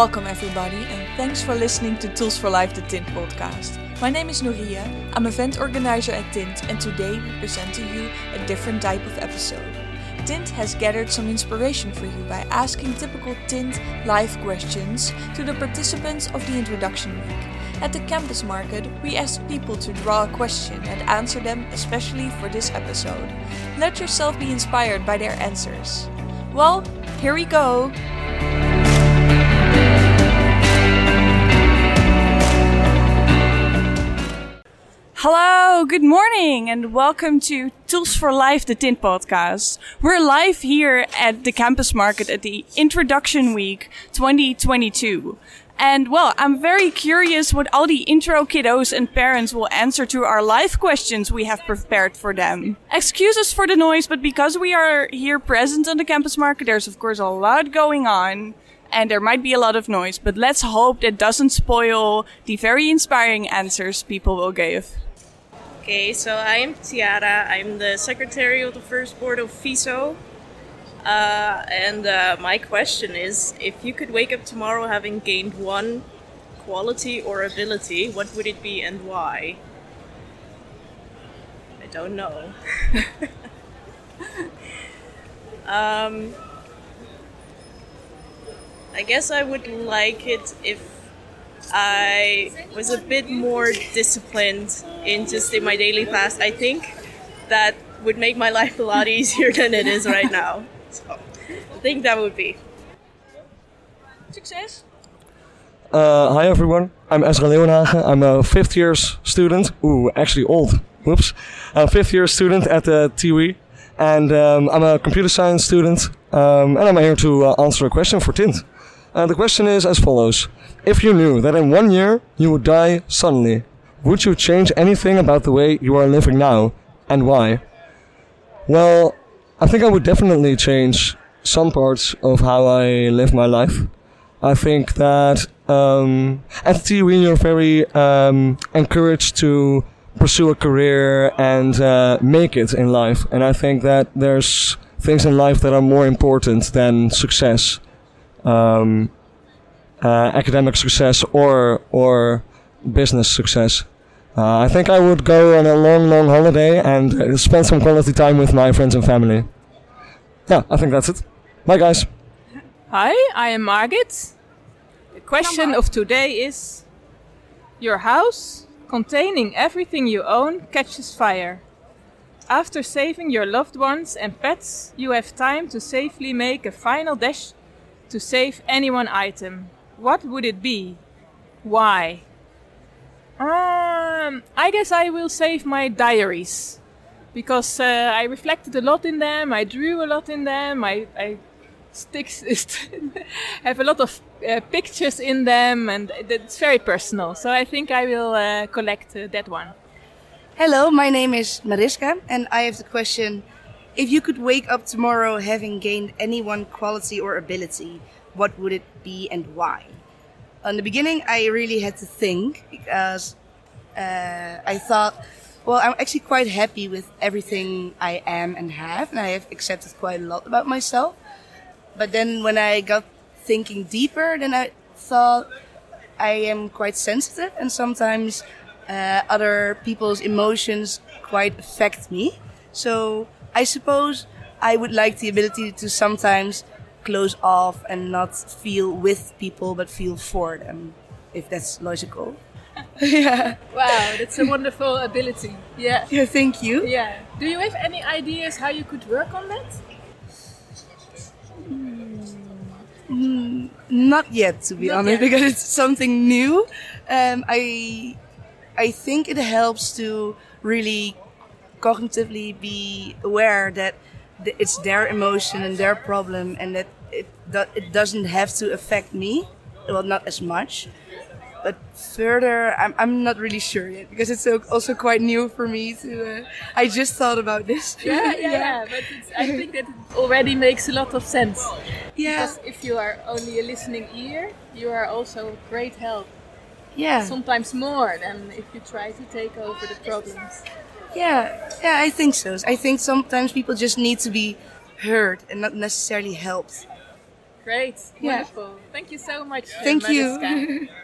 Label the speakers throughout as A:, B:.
A: Welcome, everybody, and thanks for listening to Tools for Life, the Tint podcast. My name is Nuria, I'm event organizer at Tint, and today we present to you a different type of episode. Tint has gathered some inspiration for you by asking typical Tint live questions to the participants of the introduction week. At the campus market, we asked people to draw a question and answer them especially for this episode. Let yourself be inspired by their answers. Well, here we go! Hello, good morning, and welcome to Tools for Life, the Tint podcast. We're live here at the campus market at the Introduction Week 2022. And well, I'm very curious what all the intro kiddos and parents will answer to our live questions we have prepared for them. Excuses for the noise, but because we are here present on the campus market, there's of course a lot going on and there might be a lot of noise, but let's hope that doesn't spoil the very inspiring answers people will give.
B: Okay, so I am Tiara. I'm the secretary of the first board of FISO. Uh, and uh, my question is if you could wake up tomorrow having gained one quality or ability, what would it be and why? I don't know. um, I guess I would like it if I was a bit more disciplined in just in my daily fast. I think that would make my life a lot easier than it is right now. So I think that would be.
A: Success!
C: Uh, hi everyone, I'm Ezra Leeuwenhagen. I'm a fifth year student. Ooh, actually old. Whoops. I'm a fifth year student at the TUE. And um, I'm a computer science student. Um, and I'm here to uh, answer a question for Tint. Uh, the question is as follows. If you knew that in one year you would die suddenly, would you change anything about the way you are living now and why? Well, I think I would definitely change some parts of how I live my life. I think that um, at TUE you're very um, encouraged to pursue a career and uh, make it in life. And I think that there's things in life that are more important than success. Um, uh, academic success or or business success. Uh, I think I would go on a long, long holiday and uh, spend some quality time with my friends and family. Yeah, I think that's it. Bye, guys.
D: Hi, I am Margit. The question of today is Your house, containing everything you own, catches fire. After saving your loved ones and pets, you have time to safely make a final dash to save any one item what would it be? Why? Um, I guess I will save my diaries because uh, I reflected a lot in them. I drew a lot in them. I, I sticks have a lot of uh, pictures in them, and it's very personal. So I think I will uh, collect uh, that one.
E: Hello, my name is Mariska, and I have the question: If you could wake up tomorrow having gained any one quality or ability, what would it be and why? In the beginning, I really had to think because uh, I thought, well, I'm actually quite happy with everything I am and have, and I have accepted quite a lot about myself. But then when I got thinking deeper, then I thought I am quite sensitive, and sometimes uh, other people's emotions quite affect me. So I suppose I would like the ability to sometimes close off and not feel with people but feel for them, if that's logical.
D: yeah. Wow, that's a wonderful ability. Yeah.
E: Yeah, thank you.
D: Yeah. Do you have any ideas how you could work on that?
E: Mm, not yet, to be not honest, yet. because it's something new. Um, I I think it helps to really cognitively be aware that it's their emotion and their problem, and that it that it doesn't have to affect me. Well, not as much, but further, I'm I'm not really sure yet because it's also quite new for me. To uh, I just thought about this.
D: Yeah, yeah, yeah. but I think that it already makes a lot of sense.
E: Yeah.
D: Because if you are only a listening ear, you are also great help.
E: Yeah.
D: Sometimes more than if you try to take over the problems.
E: Yeah, yeah, I think so. I think sometimes people just need to be heard and not necessarily helped.
D: Great.
E: Yeah.
D: Wonderful. Thank you so much. uh,
E: Thank you.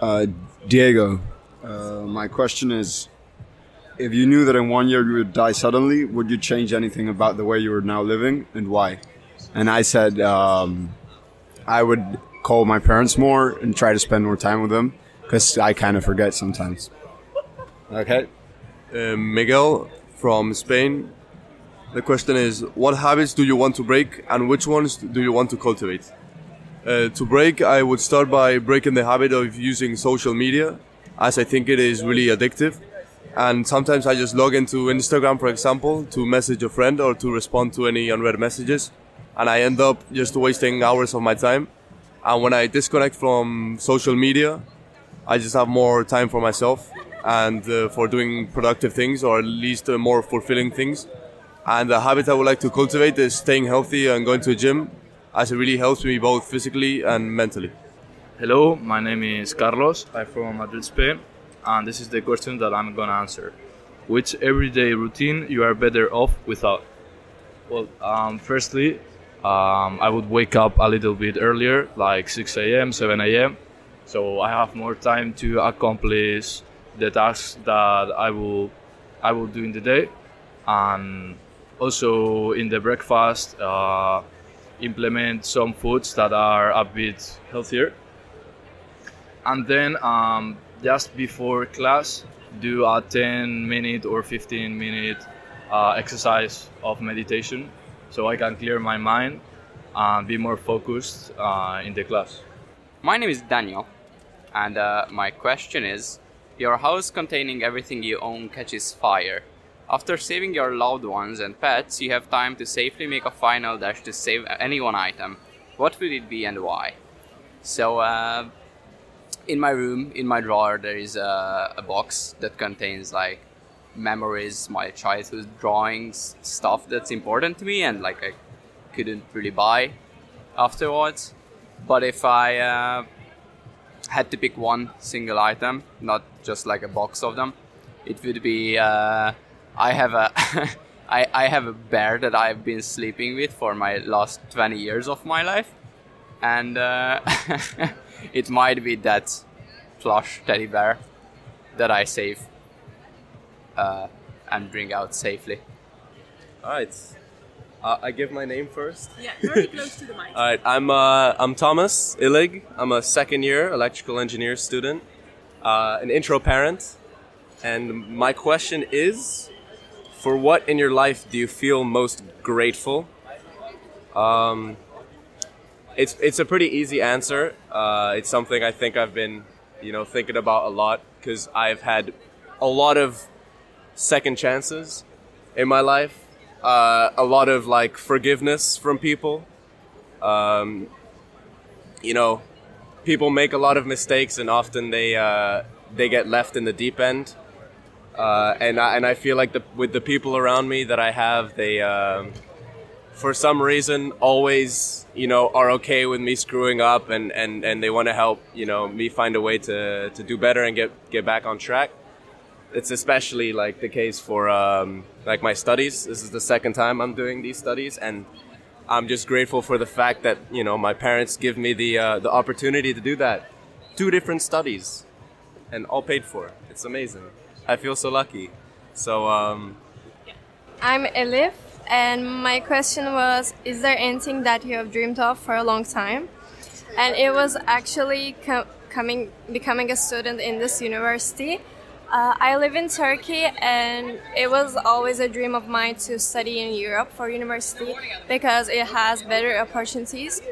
F: Uh, Diego, uh, my question is if you knew that in one year you would die suddenly, would you change anything about the way you are now living and why? And I said um, I would call my parents more and try to spend more time with them because I kind of forget sometimes. Okay.
G: Uh, Miguel from Spain. The question is, what habits do you want to break, and which ones do you want to cultivate? Uh, to break, I would start by breaking the habit of using social media, as I think it is really addictive. And sometimes I just log into Instagram, for example, to message a friend or to respond to any unread messages, and I end up just wasting hours of my time. And when I disconnect from social media, I just have more time for myself and uh, for doing productive things or at least uh, more fulfilling things. And the habit I would like to cultivate is staying healthy and going to a gym, as it really helps me both physically and mentally.
H: Hello, my name is Carlos. I'm from Madrid, Spain, and this is the question that I'm gonna answer. Which everyday routine you are better off without? Well, um, firstly, um, I would wake up a little bit earlier, like 6 a.m., 7 a.m., so I have more time to accomplish the tasks that I will I will do in the day, and also in the breakfast. Uh, implement some foods that are a bit healthier and then um, just before class do a 10 minute or 15 minute uh, exercise of meditation so i can clear my mind and be more focused uh, in the class
I: My name is Daniel, and uh, my question is Your house containing everything you own catches fire. After saving your loved ones and pets, you have time to safely make a final dash to save any one item. What would it be and why? So, uh, in my room, in my drawer, there is a, a box that contains like memories, my childhood drawings, stuff that's important to me, and like I couldn't really buy afterwards. But if I uh, had to pick one single item, not just like a box of them, it would be uh, I have a I, I have a bear that I've been sleeping with for my last 20 years of my life, and uh, it might be that plush teddy bear that I save uh, and bring out safely.
J: All right. Uh, I give my name first.
D: Yeah, very close to the mic.
J: All right. I'm uh, I'm Thomas Illig. I'm a second year electrical engineer student, uh, an intro parent, and my question is, for what in your life do you feel most grateful? Um, it's it's a pretty easy answer. Uh, it's something I think I've been, you know, thinking about a lot because I've had a lot of second chances in my life. Uh, a lot of like forgiveness from people. Um, you know, people make a lot of mistakes, and often they uh, they get left in the deep end. Uh, and I, and I feel like the, with the people around me that I have, they um, for some reason always you know are okay with me screwing up, and, and, and they want to help you know me find a way to, to do better and get get back on track. It's especially like the case for um, like my studies. This is the second time I'm doing these studies, and I'm just grateful for the fact that you know my parents give me the uh, the opportunity to do that. Two different studies, and all paid for. It's amazing. I feel so lucky. So um,
K: I'm Elif, and my question was Is there anything that you have dreamed of for a long time? And it was actually co- coming, becoming a student in this university. Uh, I live in Turkey, and it was always a dream of mine to study in Europe for university because it has better opportunities.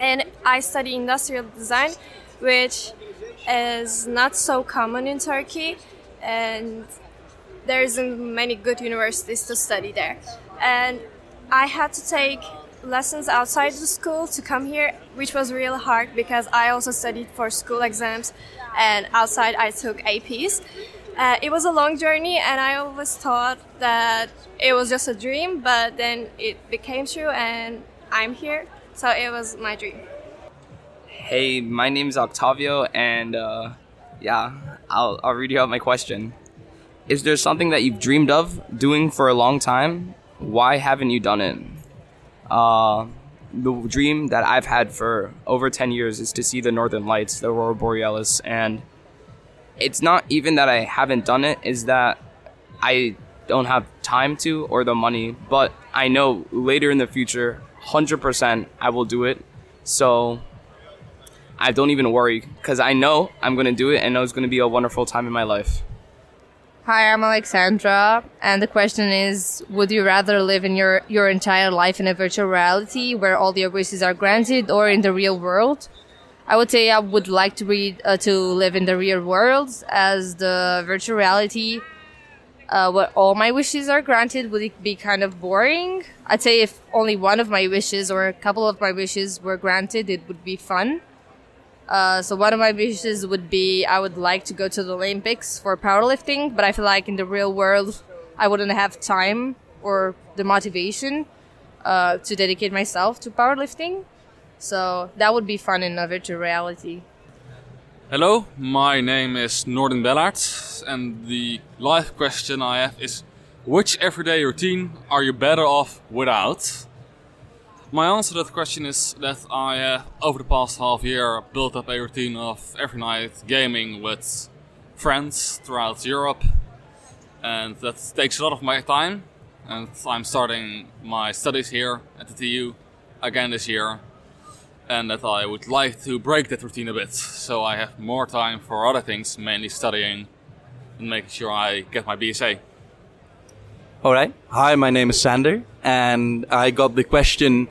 K: And I study industrial design, which is not so common in Turkey, and there isn't many good universities to study there. And I had to take lessons outside the school to come here, which was really hard because I also studied for school exams, and outside I took APs. Uh, it was a long journey, and I always thought that it was just a dream, but then it became true, and I'm here. So it was my dream.
L: Hey, my name is Octavio, and uh, yeah, I'll, I'll read you out my question. Is there something that you've dreamed of doing for a long time? Why haven't you done it? uh, the dream that I've had for over 10 years is to see the Northern Lights, the Aurora Borealis. And it's not even that I haven't done it, is that I don't have time to or the money, but I know later in the future, 100% I will do it. So I don't even worry because I know I'm going to do it and know it's going to be a wonderful time in my life.
M: Hi, I'm Alexandra, and the question is: Would you rather live in your your entire life in a virtual reality where all your wishes are granted, or in the real world? I would say I would like to read uh, to live in the real world, as the virtual reality, uh, where all my wishes are granted, would be kind of boring? I'd say if only one of my wishes or a couple of my wishes were granted, it would be fun. Uh, so one of my wishes would be I would like to go to the Olympics for powerlifting, but I feel like in the real world I wouldn't have time or the motivation uh, to dedicate myself to powerlifting. So that would be fun in a virtual reality.
N: Hello, my name is Norden Bellart, and the live question I have is which everyday routine are you better off without? My answer to that question is that I have, over the past half year, built up a routine of every night gaming with friends throughout Europe, and that takes a lot of my time. And I'm starting my studies here at the TU again this year, and that I would like to break that routine a bit, so I have more time for other things, mainly studying and making sure I get my BSA.
O: All right. Hi, my name is Sander, and I got the question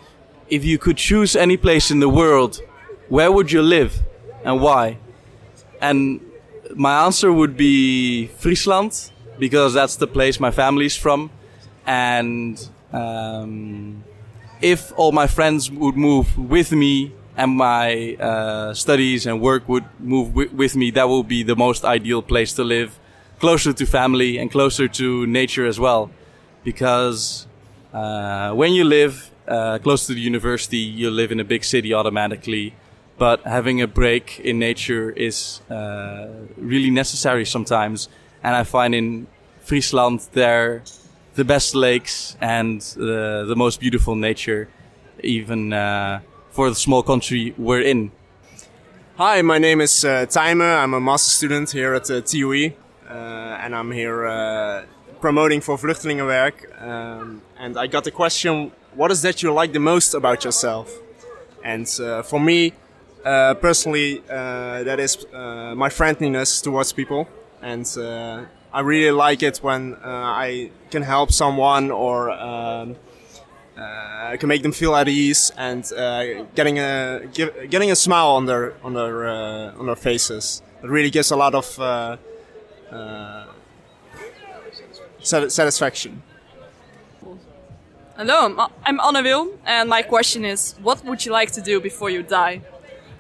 O: if you could choose any place in the world, where would you live and why? And my answer would be Friesland, because that's the place my family's from. And um, if all my friends would move with me and my uh, studies and work would move wi- with me, that would be the most ideal place to live, closer to family and closer to nature as well. Because uh, when you live uh, close to the university, you live in a big city automatically. But having a break in nature is uh, really necessary sometimes. And I find in Friesland there the best lakes and uh, the most beautiful nature, even uh, for the small country we're in.
P: Hi, my name is uh, Tijmen. I'm a master student here at the TUE, uh, and I'm here uh, promoting for Vluchtelingenwerk. Um, and I got the question, what is that you like the most about yourself? And uh, for me, uh, personally, uh, that is uh, my friendliness towards people. And uh, I really like it when uh, I can help someone or um, can make them feel at ease and getting a give, getting a smile on their on their on their faces. It really gives a lot of satisfaction.
Q: Hello, I'm, I'm Anne Wil, and my question is, what would you like to do before you die?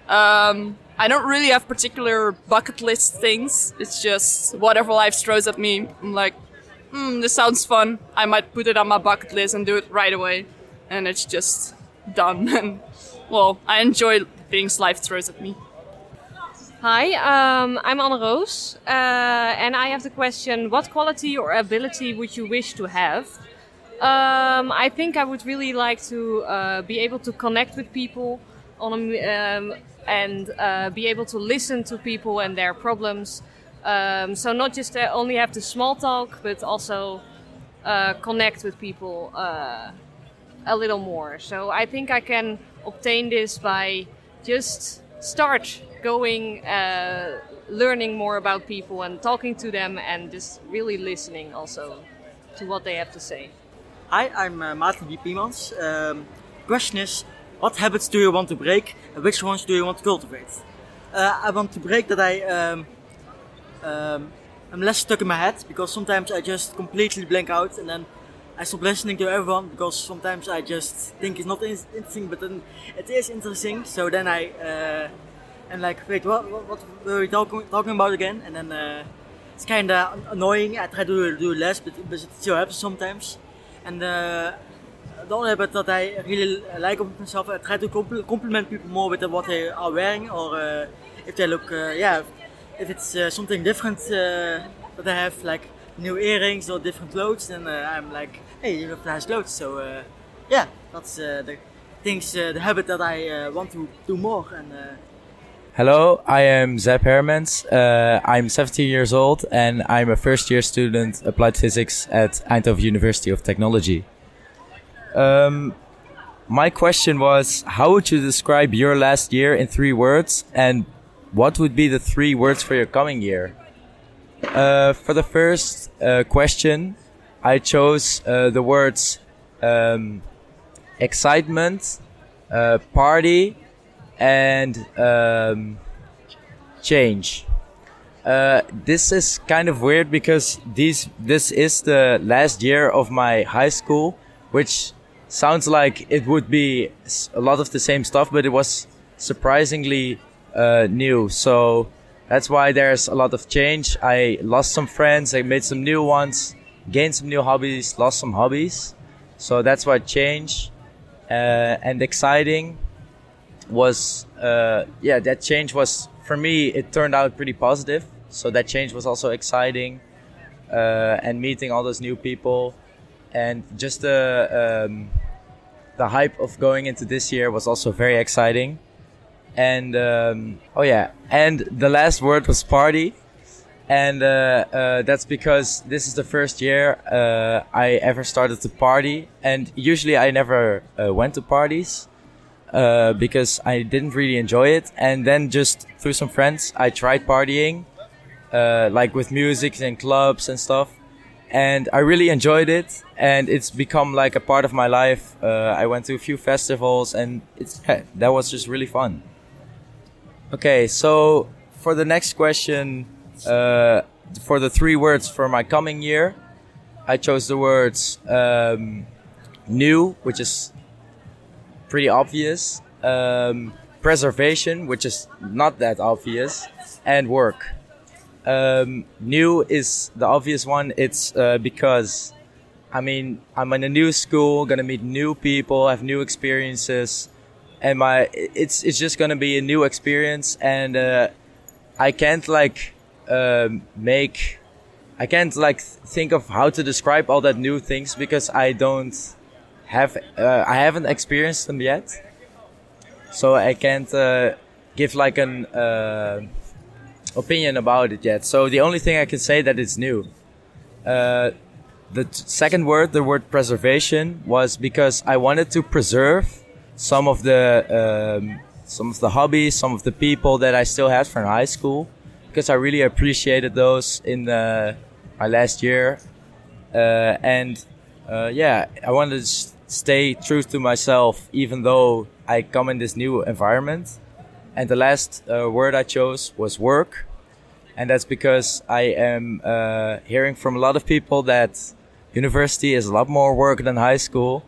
Q: Um, I don't really have particular bucket list things. It's just whatever life throws at me. I'm like, hmm, this sounds fun. I might put it on my bucket list and do it right away, and it's just done. And well, I enjoy things life throws at me.
R: Hi, um, I'm Anne Roos, uh, and I have the question: What quality or ability would you wish to have? Um, I think I would really like to uh, be able to connect with people on a, um, and uh, be able to listen to people and their problems. Um, so not just uh, only have the small talk, but also uh, connect with people uh, a little more. So I think I can obtain this by just start going, uh, learning more about people and talking to them, and just really listening also to what they have to say.
S: Hi, I'm uh, Maarten B. Piemans. Um, question is, what habits do you want to break and which ones do you want to cultivate? Uh, I want to break that I um, um, I'm less stuck in my head because sometimes I just completely blank out and then I stop listening to everyone because sometimes I just think it's not in- interesting, but then it is interesting. So then I uh, am like, wait, what, what, what were we talking, talking about again? And then uh, it's kind of annoying. I try to do less, but, but it still happens sometimes. And uh, the only habit that I really like of myself, I try to compl- compliment people more with what they are wearing, or uh, if they look, uh, yeah, if it's uh, something different uh, that I have, like new earrings or different clothes, then uh, I'm like, hey, you have nice clothes. So uh, yeah, that's uh, the things, the habit that I want to do more. And
T: Hello, I am Zeb Hermans. I'm 17 years old and I'm a first year student applied physics at Eindhoven University of Technology. Um, my question was How would you describe your last year in three words and what would be the three words for your coming year? Uh, for the first uh, question, I chose uh, the words um, excitement, uh, party, and um, change. Uh, this is kind of weird because these this is the last year of my high school, which sounds like it would be a lot of the same stuff, but it was surprisingly new. So that's why there's a lot of change. I lost some friends, I made some new ones, gained some new hobbies, lost some hobbies. So that's why change uh, and exciting was uh, yeah that change was for me it turned out pretty positive so that change was also exciting uh, and meeting all those new people and just the um, the hype of going into this year was also very exciting and um, oh yeah and the last word was party and uh, uh, that's because this is the first year uh, I ever started to party and usually I never went to parties uh, because I didn't really enjoy it. And then just through some friends, I tried partying, uh, like with music and clubs and stuff. And I really enjoyed it, and it's become like a part of my life. Uh, I went to a few festivals, and it's that was just really fun. Okay, so for the next question, uh, for the three words for my coming year, I chose the words um, new, which is pretty obvious. Um, preservation, which is not that obvious, and work. Um, new is the obvious one. It's uh, because, I mean, I'm in a new school, gonna meet new people, have new experiences, and my it's it's just gonna be a new experience, and uh, I can't like um, make, I can't like think of how to describe all that new things because I don't have uh, I haven't experienced them yet, so I can't uh, give like an uh, opinion about it yet. So the only thing I can say that it's new. Uh, the second word, the word preservation, was because I wanted to preserve some of the um, some of the hobbies, some of the people that I still had from high school, because I really appreciated those in the, my last year, uh, and uh, yeah, I wanted to stay true to myself, even though I come in this new environment. And the last uh, word I chose was work, and that's because I am uh, hearing from a lot of people that university is a lot more work than high school,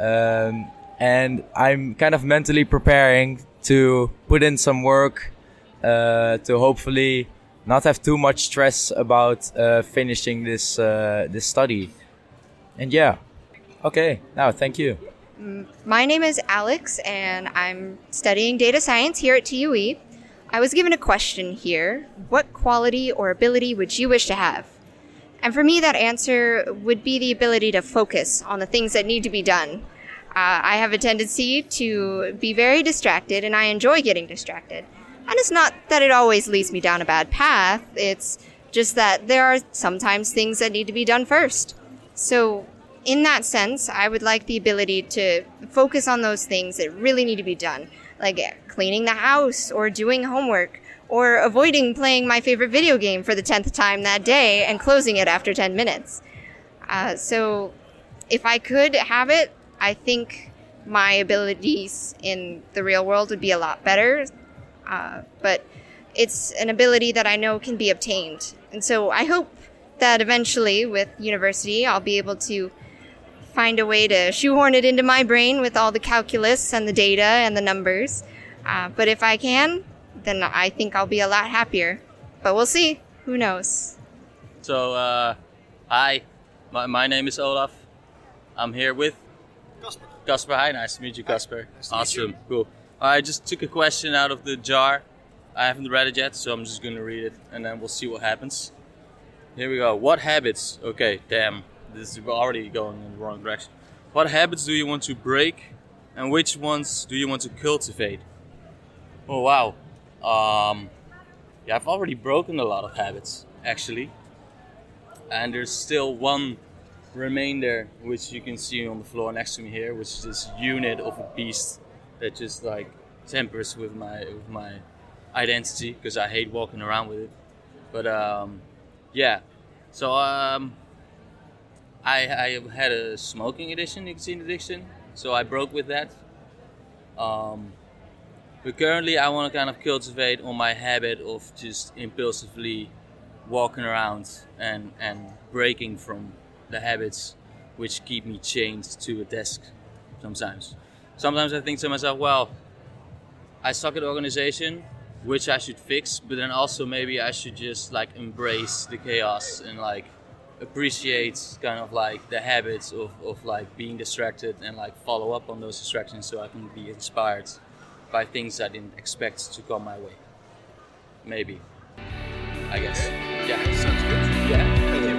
T: um, and I'm kind of mentally preparing to put in some work uh, to hopefully not have too much stress about uh, finishing this uh, this study. And yeah, okay. Now, thank you.
U: Mm, My name is Alex, and I'm studying data science here at TUE. I was given a question here What quality or ability would you wish to have? And for me, that answer would be the ability to focus on the things that need to be done. Uh, I have a tendency to be very distracted, and I enjoy getting distracted. And it's not that it always leads me down a bad path, it's just that there are sometimes things that need to be done first. So, in that sense, I would like the ability to focus on those things that really need to be done, like cleaning the house or doing homework or avoiding playing my favorite video game for the 10th time that day and closing it after 10 minutes. Uh, so, if I could have it, I think my abilities in the real world would be a lot better. Uh, but it's an ability that I know can be obtained. And so I hope that eventually with university I'll be able to find a way to shoehorn it into my brain with all the calculus and the data and the numbers. Uh, but if I can, then I think I'll be a lot happier. But we'll see. Who knows?
V: So, uh, hi, my, my name is Olaf. I'm here with Casper. Casper, hi, nice to meet you, Casper. awesome, cool. I just took a question out of the jar. I haven't read it yet, so I'm just gonna read it and then we'll see what happens. Here we go. What habits? Okay, damn, this is already going in the wrong direction. what habits do you want to break, and which ones do you want to cultivate? Oh wow, um, yeah, I've already broken a lot of habits actually, and there's still one remainder which you can see on the floor next to me here, which is this unit of a beast that just like tempers with my with my identity because I hate walking around with it. But um, yeah, so um, I I had a smoking addiction, nicotine addiction, so I broke with that. Um, but currently, I want to kind of cultivate on my habit of just impulsively walking around and and breaking from the habits which keep me chained to a desk sometimes. Sometimes I think to myself, well, I suck at organization, which I should fix, but then also maybe I should just like embrace the chaos and like appreciate kind of like the habits of, of like being distracted and like follow up on those distractions so I can be inspired by things I didn't expect to come my way. Maybe. I guess. Yeah, sounds good. Yeah,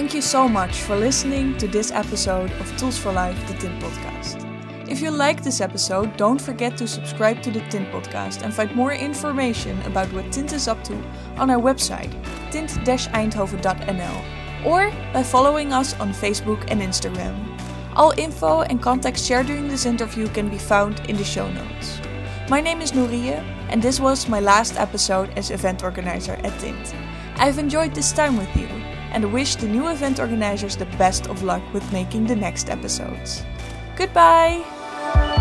V: Thank you
W: so much for listening to this episode of Tools for Life, the Tint podcast. If you like this episode, don't forget to subscribe to the Tint podcast and find more information about what Tint is up to on our website, tint-eindhoven.nl, or by following us on Facebook and Instagram. All info and contacts shared during this interview can be found in the show notes. My name is Nuria, and this was my last episode as event organizer at Tint. I've enjoyed this time with you and wish the new event organizers the best of luck with making the next episodes. Goodbye!